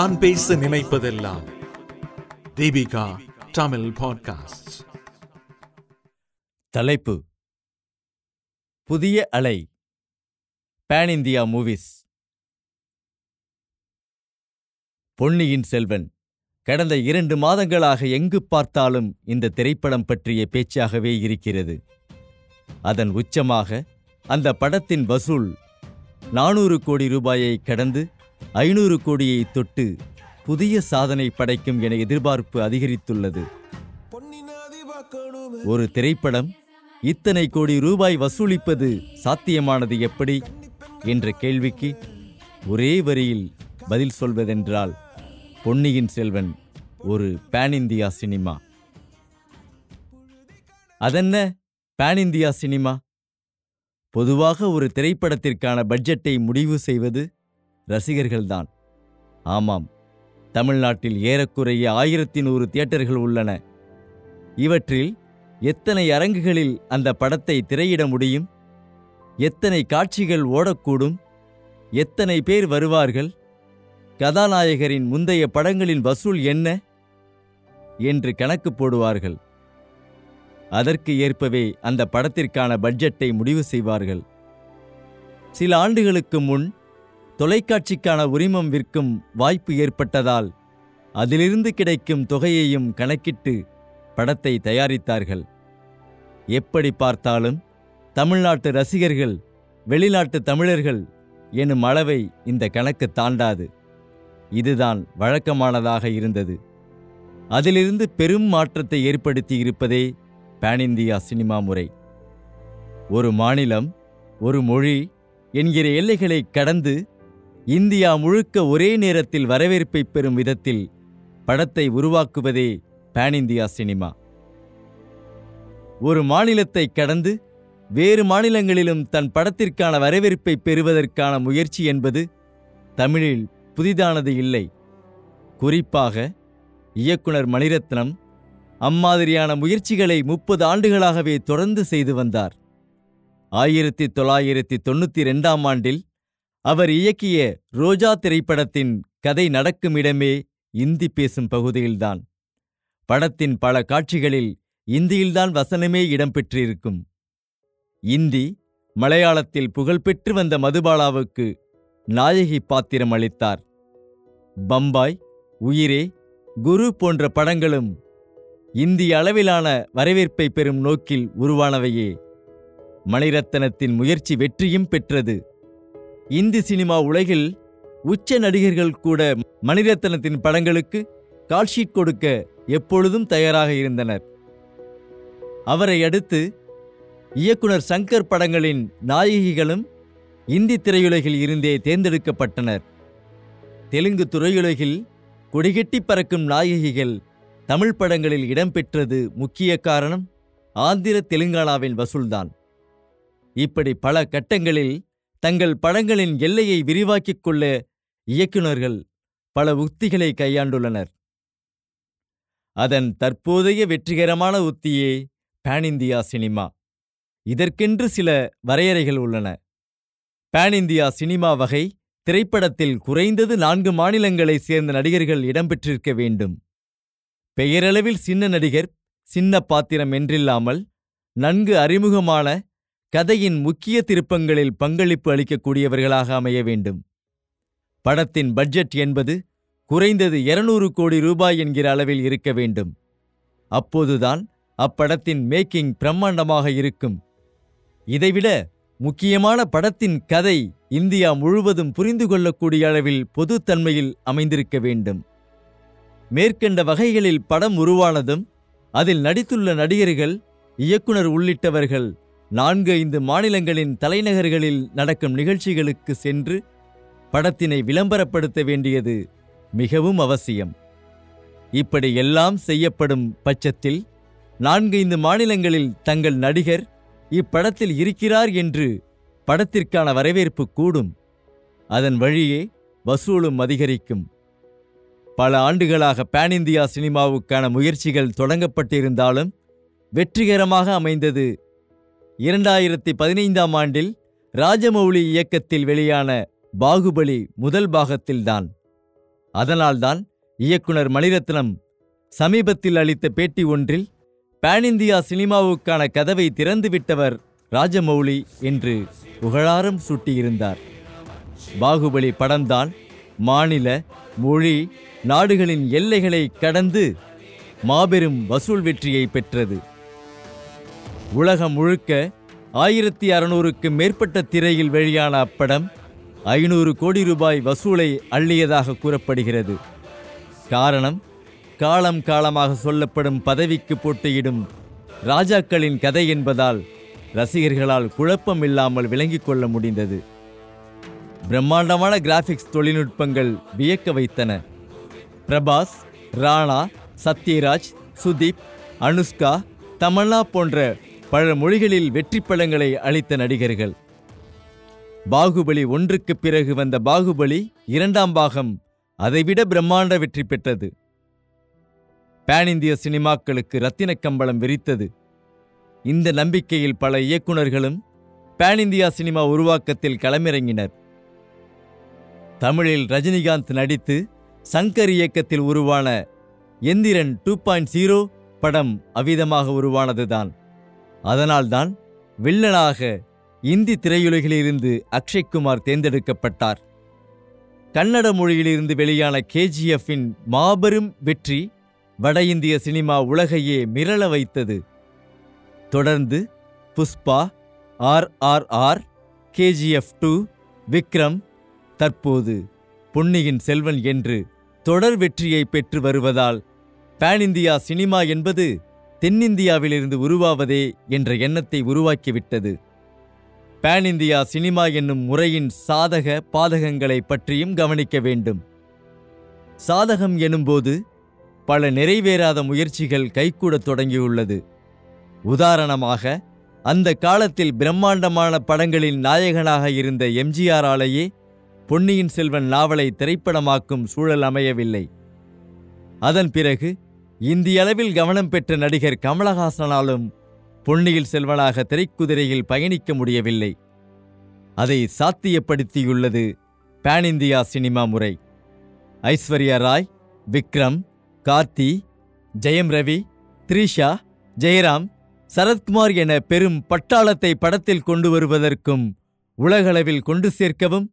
நான் பேச நினைப்பதெல்லாம் தீபிகா தமிழ் பாட்காஸ்ட் தலைப்பு. புதிய அலை. Pan India movies Ponniyin Selvan. கடந்த இரண்டு மாதங்களாக எங்கு பார்த்தாலும் இந்த திரைப்படம் பற்றிய பேச்சாகவே இருக்கிறது. அதன் உச்சமாக அந்த படத்தின் வசூல் நானூறு கோடி ரூபாயை கடந்து ஐநூறு கோடியை தொட்டு புதிய சாதனை படைக்கும் என எதிர்பார்ப்பு அதிகரித்துள்ளது. ஒரு திரைப்படம் இத்தனை கோடி ரூபாய் வசூலிப்பது சாத்தியமானது எப்படி? என்ற கேள்விக்கு ஒரே வரியில் பதில் சொல்வதென்றால் பொன்னியின் செல்வன் ஒரு பேன் இந்தியா சினிமா அதென்ன பேன் இந்தியா சினிமா பொதுவாக ஒரு திரைப்படத்திற்கான பட்ஜெட்டை முடிவு செய்வது ரசிகர்கள்தான். ஆமாம் தமிழ்நாட்டில் ஏறக்குறைய ஆயிரத்தி நூறு தியேட்டர்கள் உள்ளன. இவற்றில் எத்தனை அரங்குகளில் அந்த படத்தை திரையிட முடியும்? எத்தனை காட்சிகள் ஓடக்கூடும்? எத்தனை பேர் வருவார்கள்? கதாநாயகரின் முந்தைய படங்களின் வசூல் என்ன? என்று கணக்கு போடுவார்கள். அதற்கு ஏற்பவே அந்த படத்திற்கான பட்ஜெட்டை முடிவு செய்வார்கள். சில ஆண்டுகளுக்கு முன் தொலைக்காட்சிக்கான உரிமம் விற்கும் வாய்ப்பு ஏற்பட்டதால் அதிலிருந்து கிடைக்கும் தொகையையும் கணக்கிட்டு படத்தை தயாரித்தார்கள். எப்படி பார்த்தாலும் தமிழ்நாட்டு ரசிகர்கள் வெளிநாட்டு தமிழர்கள் எனும் அளவை இந்த கணக்கு தாண்டாது. இதுதான் வழக்கமானதாக இருந்தது. அதிலிருந்து பெரும் மாற்றத்தை ஏற்படுத்தி இருப்பதே பேன் இந்தியா சினிமா முறை. ஒரு மாநிலம் ஒரு மொழி என்கிற எல்லைகளை கடந்து இந்தியா முழுக்க ஒரே நேரத்தில் வரவேற்பை பெறும் விதத்தில் படத்தை உருவாக்குவதே பேன் இந்தியா சினிமா ஒரு மாநிலத்தை கடந்து வேறு மாநிலங்களிலும் தன் படத்திற்கான வரவேற்பை பெறுவதற்கான முயற்சி என்பது தமிழில் புதிதானது இல்லை. குறிப்பாக இயக்குனர் மணிரத்னம் அம்மாதிரியான முயற்சிகளை முப்பது ஆண்டுகளாகவே தொடர்ந்து செய்து வந்தார். ஆயிரத்தி தொள்ளாயிரத்தி தொண்ணூத்தி ரெண்டாம் ஆண்டில் அவர் இயக்கிய ரோஜா திரைப்படத்தின் கதை நடக்கும் இடமே இந்தி பேசும் பகுதியில்தான். படத்தின் பல காட்சிகளில் இந்தியில்தான் வசனமே இடம்பெற்றிருக்கும். இந்தி மலையாளத்தில் புகழ்பெற்று வந்த மதுபாலாவுக்கு நாயகி பாத்திரம் அளித்தார். பம்பாய் உயிரே குரு போன்ற படங்களும் இந்திய அளவிலான வரவேற்பை பெறும் நோக்கில் உருவானவையே. மணிரத்னத்தின் முயற்சி வெற்றியும் பெற்றது. இந்தி சினிமா உலகில் உச்ச நடிகர்கள் கூட மணிரத்னத்தின் படங்களுக்கு கால்ஷீட் கொடுக்க எப்பொழுதும் தயாராக இருந்தனர். அவரை அடுத்து இயக்குனர் சங்கர் படங்களின் நாயகிகளும் இந்தி திரையுலகில் இருந்தே தேர்ந்தெடுக்கப்பட்டனர். தெலுங்கு துறையுலகில் கொடிகட்டி பறக்கும் நாயகிகள் தமிழ் படங்களில் இடம்பெற்றது முக்கிய காரணம் ஆந்திர தெலுங்கானாவின் வசூல்தான். இப்படி பல கட்டங்களில் தங்கள் படங்களின் எல்லையை விரிவாக்கிக் கொள்ள இயக்குனர்கள் பல உத்திகளை கையாண்டுள்ளனர். அதன் தற்போதைய வெற்றிகரமான உத்தியே பேன் இந்தியா சினிமா இதற்கென்று சில வரையறைகள் உள்ளன. பேன் இந்தியா சினிமா வகை திரைப்படத்தில் குறைந்தது நான்கு மாநிலங்களைச் சேர்ந்த நடிகர்கள் இடம்பெற்றிருக்க வேண்டும். பெயரளவில் சின்ன நடிகர் சின்ன பாத்திரம் என்றில்லாமல் நன்கு அறிமுகமான கதையின் முக்கிய திருப்பங்களில் பங்களிப்பு அளிக்கக்கூடியவர்களாக அமைய வேண்டும். படத்தின் பட்ஜெட் என்பது குறைந்தது இருநூறு கோடி ரூபாய் என்கிற அளவில் இருக்க வேண்டும். அப்போதுதான் அப்படத்தின் மேக்கிங் பிரம்மாண்டமாக இருக்கும். இதைவிட முக்கியமான படத்தின் கதை இந்தியா முழுவதும் புரிந்து கொள்ளக்கூடிய அளவில் பொதுத்தன்மையில் அமைந்திருக்க வேண்டும். மேற்கண்ட வகைகளில் படம் உருவானதும் அதில் நடித்துள்ள நடிகர்கள் இயக்குனர் உள்ளிட்டவர்கள் நான்கு ஐந்து மாநிலங்களின் தலைநகர்களில் நடக்கும் நிகழ்ச்சிகளுக்கு சென்று படத்தினை விளம்பரப்படுத்த வேண்டியது மிகவும் அவசியம். இப்படி எல்லாம் செய்யப்படும் பட்சத்தில் நான்கைந்து மாநிலங்களில் தங்கள் நடிகர் இப்படத்தில் இருக்கிறார் என்று படத்திற்கான வரவேற்பு கூடும். அதன் வழியே வசூலும் அதிகரிக்கும். பல ஆண்டுகளாக பேன் இந்தியா சினிமாவுக்கான முயற்சிகள் தொடங்கப்பட்டிருந்தாலும் வெற்றிகரமாக அமைந்தது இரண்டாயிரத்தி பதினைந்தாம் ஆண்டில் ராஜமௌலி இயக்கத்தில் வெளியான பாகுபலி முதல் பாகத்தில்தான். அதனால்தான் இயக்குனர் மணிரத்னம் சமீபத்தில் அளித்த பேட்டி ஒன்றில் பேன் இந்தியா சினிமாவுக்கான கதவை திறந்துவிட்டவர் ராஜமௌலி என்று புகழாரம் சூட்டியிருந்தார். பாகுபலி படம்தான் மாநில மொழி நாடுகளின் எல்லைகளை கடந்து மாபெரும் வசூல் வெற்றியை பெற்றது. உலகம் முழுக்க ஆயிரத்தி அறுநூறுக்கு மேற்பட்ட திரையில் வெளியான அப்படம் ஐநூறு கோடி ரூபாய் வசூலை அள்ளியதாக கூறப்படுகிறது. காரணம் காலம் காலமாக சொல்லப்படும் பதவிக்கு போட்டியிடும் ராஜாக்களின் கதை என்பதால் ரசிகர்களால் குழப்பம் இல்லாமல் விளங்கிக் கொள்ள முடிந்தது. பிரம்மாண்டமான கிராஃபிக்ஸ் தொழில்நுட்பங்கள் வியக்க வைத்தன. பிரபாஸ் ராணா சத்யராஜ் சுதீப் அனுஷ்கா தமன்னா போன்ற பல மொழிகளில் வெற்றி படங்களை அளித்த நடிகர்கள். பாகுபலி ஒன்றுக்கு பிறகு வந்த பாகுபலி இரண்டாம் பாகம் அதைவிட பிரம்மாண்ட வெற்றி பெற்றது. பேன் இந்திய சினிமாக்களுக்கு ரத்தின கம்பளம் விரித்தது. இந்த நம்பிக்கையில் பல இயக்குனர்களும் பேன் இந்தியா சினிமா உருவாக்கத்தில் களமிறங்கினர். தமிழில் ரஜினிகாந்த் நடித்து சங்கர் இயக்கத்தில் உருவான எந்திரன் டூ பாயிண்ட் ஜீரோ படம் அவ்விதமாக உருவானதுதான். அதனால்தான் வில்லனாக இந்தி திரையுலகிலிருந்து அக்ஷய்குமார் தேர்ந்தெடுக்கப்பட்டார். கன்னட மொழியிலிருந்து வெளியான கேஜிஎஃப்பின் மாபெரும் வெற்றி வட இந்திய சினிமா உலகையே மிரள வைத்தது. தொடர்ந்து Pushpa R R R KGF two Vikram தற்போது பொன்னியின் செல்வன் என்று தொடர் வெற்றியை பெற்று வருவதால் பேன் இந்தியா சினிமா என்பது தென்னிந்தியாவிலிருந்து உருவாவதே என்ற எண்ணத்தை உருவாக்கிவிட்டது. பேன் இந்தியா சினிமா என்னும் முறையின் சாதக பாதகங்களை பற்றியும் கவனிக்க வேண்டும். சாதகம் எனும்போது பல நிறைவேறாத முயற்சிகள் கைகூட தொடங்கியுள்ளது. உதாரணமாக அந்த காலத்தில் பிரம்மாண்டமான படங்களின் நாயகனாக இருந்த எம்ஜிஆராலேயே பொன்னியின் செல்வன் நாவலை திரைப்படமாக்கும் சூழல் அமையவில்லை. அதன் பிறகு இந்தியளவில் கவனம் பெற்ற நடிகர் கமலஹாசனாலும் பொன்னியில் செல்வனாக திரைக்குதிரையில் பயணிக்க முடியவில்லை. அதை சாத்தியப்படுத்தியுள்ளது பேன் இந்தியா சினிமா முறை. ஐஸ்வர்யா ராய் விக்ரம் கார்த்தி ஜெயம் ரவி த்ரிஷா ஜெயராம் சரத்குமார் என பெரும் பட்டாளத்தை படத்தில் கொண்டு வருவதற்கும் உலகளவில் கொண்டு சேர்க்கவும்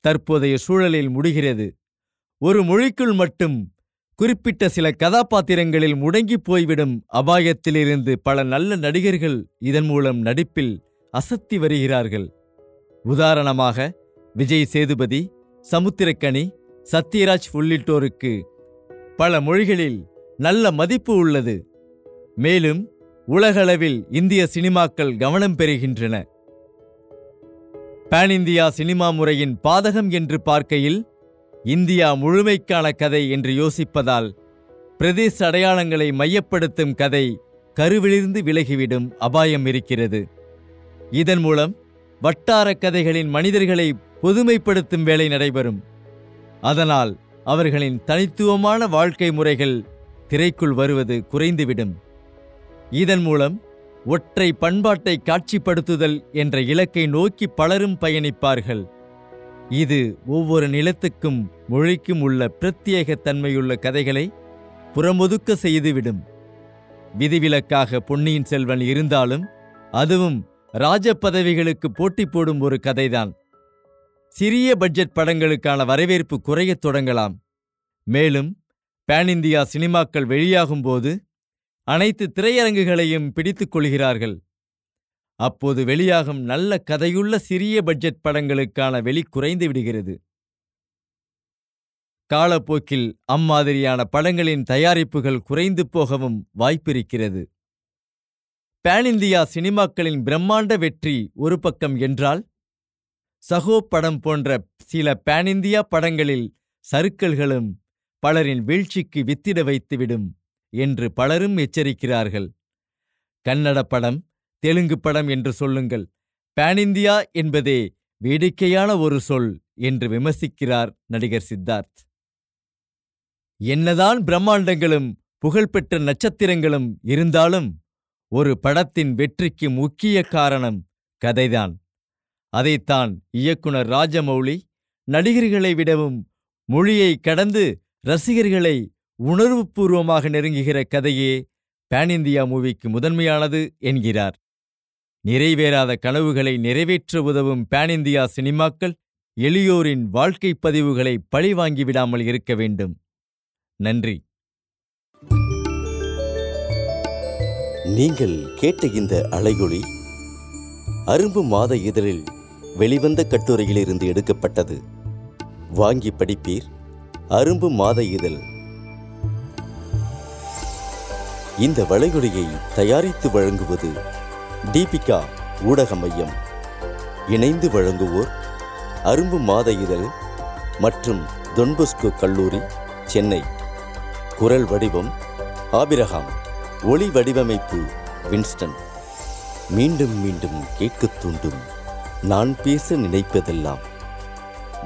தற்போதைய சூழலில் முடிகிறது. ஒரு மொழிக்குள் மட்டும் குறிப்பிட்ட சில கதாபாத்திரங்களில் முடங்கிப் போய்விடும் அபாயத்திலிருந்து பல நல்ல நடிகர்கள் இதன் மூலம் நடிப்பில் அசத்தி வருகிறார்கள். உதாரணமாக விஜய் சேதுபதி சமுத்திரக்கனி சத்யராஜ் உள்ளிட்டோருக்கு பல மொழிகளில் நல்ல மதிப்பு உள்ளது. மேலும் உலகளவில் இந்திய சினிமாக்கள் கவனம் பெறுகின்றன. பேன் இந்தியா சினிமா முறையின் பாதகம் என்று பார்க்கையில் இந்தியா முழுமைக்கான கதை என்று யோசிப்பதால் பிரதேச அடையாளங்களை மையப்படுத்தும் கதை கருவிலிருந்து விலகிவிடும் அபாயம் இருக்கிறது. இதன் மூலம் வட்டார கதைகளின் மனிதர்களை பொதுமைப்படுத்தும் வேலை நடைபெறும். அதனால் அவர்களின் தனித்துவமான வாழ்க்கை முறைகள் திரைக்குள் வருவது குறைந்துவிடும். இதன் மூலம் ஒற்றை பண்பாட்டை காட்சிப்படுத்துதல் என்ற இலக்கை நோக்கி பலரும் பயணிப்பார்கள். இது ஒவ்வொரு நிலத்துக்கும் மொழிக்கும் உள்ள பிரத்யேக தன்மையுள்ள கதைகளை புறமுதுக்க செய்துவிடும். விதிவிலக்காக பொன்னியின் செல்வன் இருந்தாலும் அதுவும் ராஜ பதவிகளுக்கு போட்டி போடும் ஒரு கதைதான். சிறிய பட்ஜெட் படங்களுக்கான வரவேற்பு குறையத் தொடங்கலாம். மேலும் பேன் இந்தியா சினிமாக்கள் வெளியாகும்போது அனைத்து திரையரங்குகளையும் பிடித்துக் கொள்கிறார்கள். அப்போது வெளியாகும் நல்ல கதையுள்ள சிறிய பட்ஜெட் படங்களுக்கான வெளி குறைந்து விடுகிறது. காலப்போக்கில் அம்மாதிரியான படங்களின் தயாரிப்புகள் குறைந்து போகவும் வாய்ப்பிருக்கிறது. பேன் இந்தியா சினிமாக்களின் பிரம்மாண்ட வெற்றி ஒரு பக்கம் என்றால் சகோ படம் போன்ற சில பேன் இந்தியா படங்களில் சறுக்கல்களும் பலரின் வீழ்ச்சிக்கு வித்திட வைத்துவிடும் என்று பலரும் எச்சரிக்கிறார்கள். கன்னட படம் தெலுங்கு படம் என்று சொல்லுங்கள். பேன் இந்தியா என்பதே வேடிக்கையான ஒரு சொல் என்று விமர்சிக்கிறார் நடிகர் சித்தார்த். என்னதான் பிரம்மாண்டங்களும் புகழ்பெற்ற நட்சத்திரங்களும் இருந்தாலும் ஒரு படத்தின் வெற்றிக்கு முக்கிய காரணம் கதைதான். அதைத்தான் இயக்குனர் ராஜமௌலி நடிகர்களை விடவும் மொழியை கடந்து ரசிகர்களை உணர்வுபூர்வமாக நெருங்குகிற கதையே பேன் இந்தியா மூவிக்கு முதன்மையானது என்கிறார். நிறைவேறாத கனவுகளை நிறைவேற்ற உதவும் பேன் இந்தியா சினிமாக்கள் எளியோரின் வாழ்க்கை பதிவுகளை பழிவாங்கி விடாமல் இருக்க வேண்டும். நன்றி. நீங்கள் கேட்ட இந்த அலையொளி அரும்பு மாத இதழில் வெளிவந்த கட்டுரையிலிருந்து எடுக்கப்பட்டது. வாங்கி படிப்பீர். அரும்பு மாத இதழ். இந்த வளைகுடையை தயாரித்து வழங்குவது தீபிகா ஊடக மையம். இணைந்து வழங்குவோர் அரும்பு மாத இதழ் மற்றும் தொன்பொஸ்கோ கல்லூரி சென்னை. குரல் வடிவம் ஆபிரகாம். ஒளி வடிவமைப்பு வின்ஸ்டன். மீண்டும் மீண்டும் கேட்கத் தூண்டும். நான் பேச நினைப்பதெல்லாம்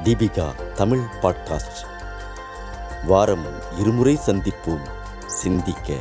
தீபிகா தமிழ் பாட்காஸ்ட். வாரம் இருமுறை சந்திப்போம். சிந்திக்க.